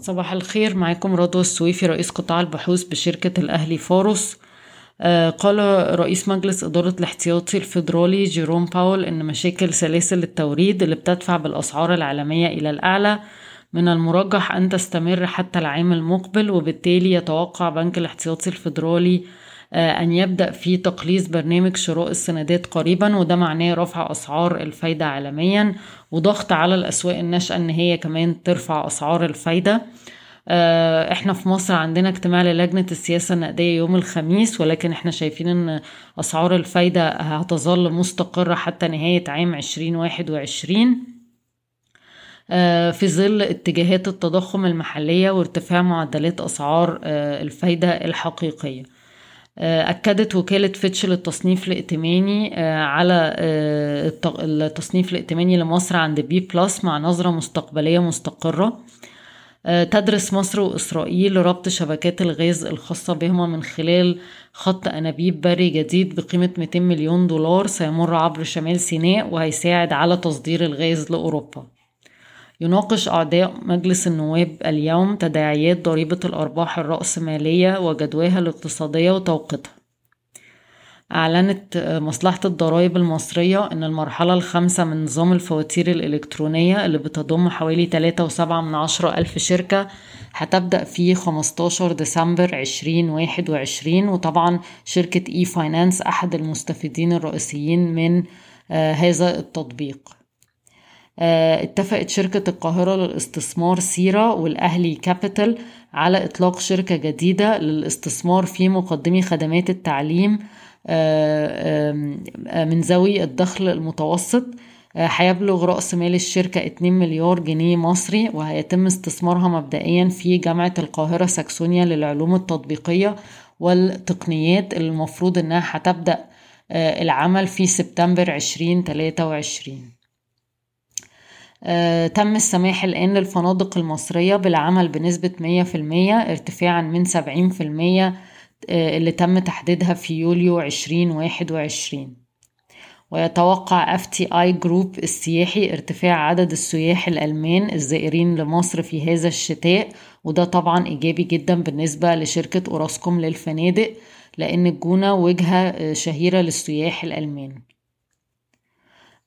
صباح الخير معاكم رضوى السويفي رئيس قطاع البحوث بشركة الأهلي فاروس آه، قال رئيس مجلس إدارة الاحتياطي الفيدرالي جيروم باول إن مشاكل سلاسل التوريد اللي بتدفع بالأسعار العالمية إلى الأعلى من المرجح أن تستمر حتى العام المقبل وبالتالي يتوقع بنك الاحتياطي الفيدرالي أن يبدأ في تقليص برنامج شراء السندات قريبا وده معناه رفع أسعار الفايدة عالميا وضغط على الأسواق الناشئة إن هي كمان ترفع أسعار الفايدة. آه، إحنا في مصر عندنا اجتماع للجنة السياسة النقدية يوم الخميس ولكن إحنا شايفين إن أسعار الفايدة هتظل مستقرة حتى نهاية عام 2021 آه، في ظل اتجاهات التضخم المحلية وارتفاع معدلات أسعار الفايدة الحقيقية. آه، أكدت وكالة فيتش للتصنيف الائتماني آه، على آه، التصنيف الائتماني لمصر عند B plus مع نظرة مستقبلية مستقرة. تدرس مصر وإسرائيل ربط شبكات الغاز الخاصة بهما من خلال خط أنابيب بري جديد بقيمة 200 مليون دولار سيمر عبر شمال سيناء وهيساعد على تصدير الغاز لأوروبا. يناقش أعضاء مجلس النواب اليوم تداعيات ضريبة الأرباح الرأسمالية وجدواها الاقتصادية وتوقيتها. أعلنت مصلحة الضرائب المصرية أن المرحلة الخامسة من نظام الفواتير الإلكترونية اللي بتضم حوالي 3.7 من عشرة ألف شركة هتبدأ في 15 ديسمبر 2021 وطبعا شركة e-finance أحد المستفيدين الرئيسيين من آه، هذا التطبيق. اتفقت شركة القاهرة للاستثمار سيرا والأهلي Capital على إطلاق شركة جديدة للاستثمار في مقدمي خدمات التعليم آه، من ذوي الدخل المتوسط. آه، هيبلغ رأس مال الشركة 2 مليار جنيه مصري وهيتم استثمارها مبدئيا في جامعة القاهرة ساكسونيا للعلوم التطبيقية والتقنيات اللي المفروض إنها هتبدأ العمل في سبتمبر 2023 آه، تم السماح الآن للفنادق المصرية بالعمل بنسبة 100% ارتفاعا من 70% آه، اللي تم تحديدها في يوليو 2021 ويتوقع FTI Group السياحي ارتفاع عدد السياح الألمان الزائرين لمصر في هذا الشتاء وده طبعا إيجابي جدا بالنسبة لشركة أوراسكوم للفنادق لأن الجونة وجهة آه، شهيرة للسياح الألمان. آه،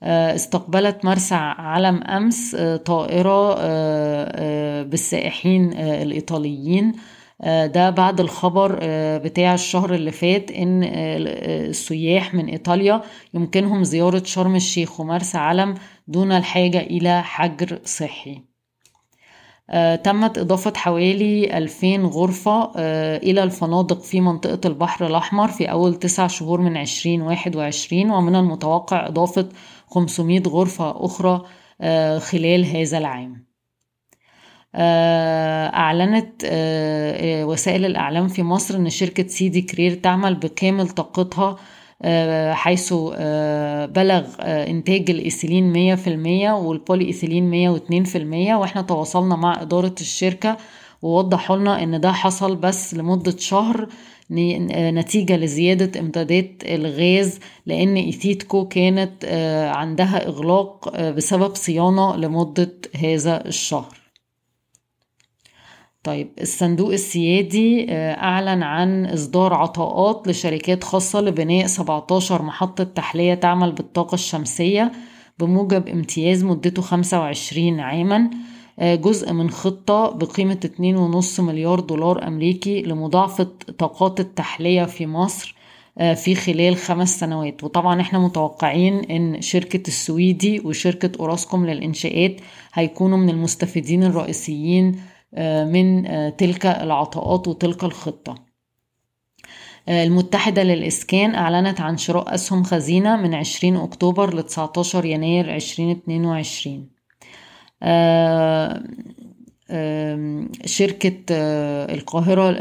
استقبلت مرسى علم أمس آه، طائرة آه، بالسائحين الإيطاليين. ده بعد الخبر بتاع الشهر اللي فات إن السياح من إيطاليا يمكنهم زيارة شرم الشيخ ومرسى علم دون الحاجة إلى حجر صحي. تمت إضافة حوالي 2000 غرفة إلى الفنادق في منطقة البحر الأحمر في أول تسع شهور من 2021 ومن المتوقع إضافة 500 غرفة أخرى آه، خلال هذا العام. آه، أعلنت آه، وسائل الإعلام في مصر أن شركة سيدي كرير تعمل بكامل طاقتها حيث بلغ إنتاج الإيثيلين مية في المية والبولي إيثيلين مية واتنين في المية وإحنا تواصلنا مع إدارة الشركة ووضحوا لنا إن ده حصل بس لمدة شهر نتيجة لزيادة إمدادات الغاز لأن إيثيتكو كانت آه، عندها إغلاق آه، بسبب صيانة لمدة هذا الشهر. طيب الصندوق السيادي آه، أعلن عن إصدار عطاءات لشركات خاصة لبناء 17 محطة تحلية تعمل بالطاقة الشمسية بموجب امتياز مدته 25 عاماً آه، جزء من خطة بقيمة 2.5 مليار دولار أمريكي لمضاعفة طاقات التحلية في مصر آه، في خلال خمس سنوات. وطبعا إحنا متوقعين إن شركة السويدي وشركة أوراسكوم للإنشاءات هيكونوا من المستفيدين الرئيسيين من تلك العطاءات وتلك الخطة. المتحدة للإسكان أعلنت عن شراء أسهم خزينة من 20 أكتوبر ل 19 يناير 2022 شركة آه، القاهرة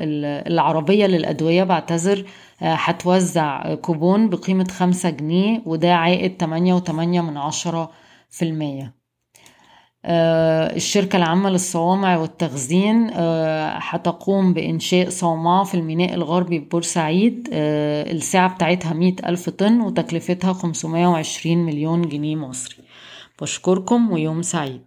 العربية للأدوية بعتذر آه، هتوزع كوبون بقيمة خمسة جنيه وده عائد تمانية وتمانية من عشرة في المية. آه، الشركة العامة للصوامع والتخزين هتقوم بإنشاء صومعة في الميناء الغربي ببورسعيد السعة بتاعتها مئة ألف طن وتكلفتها خمسمائة وعشرين مليون جنيه مصري. بشكركم ويوم سعيد.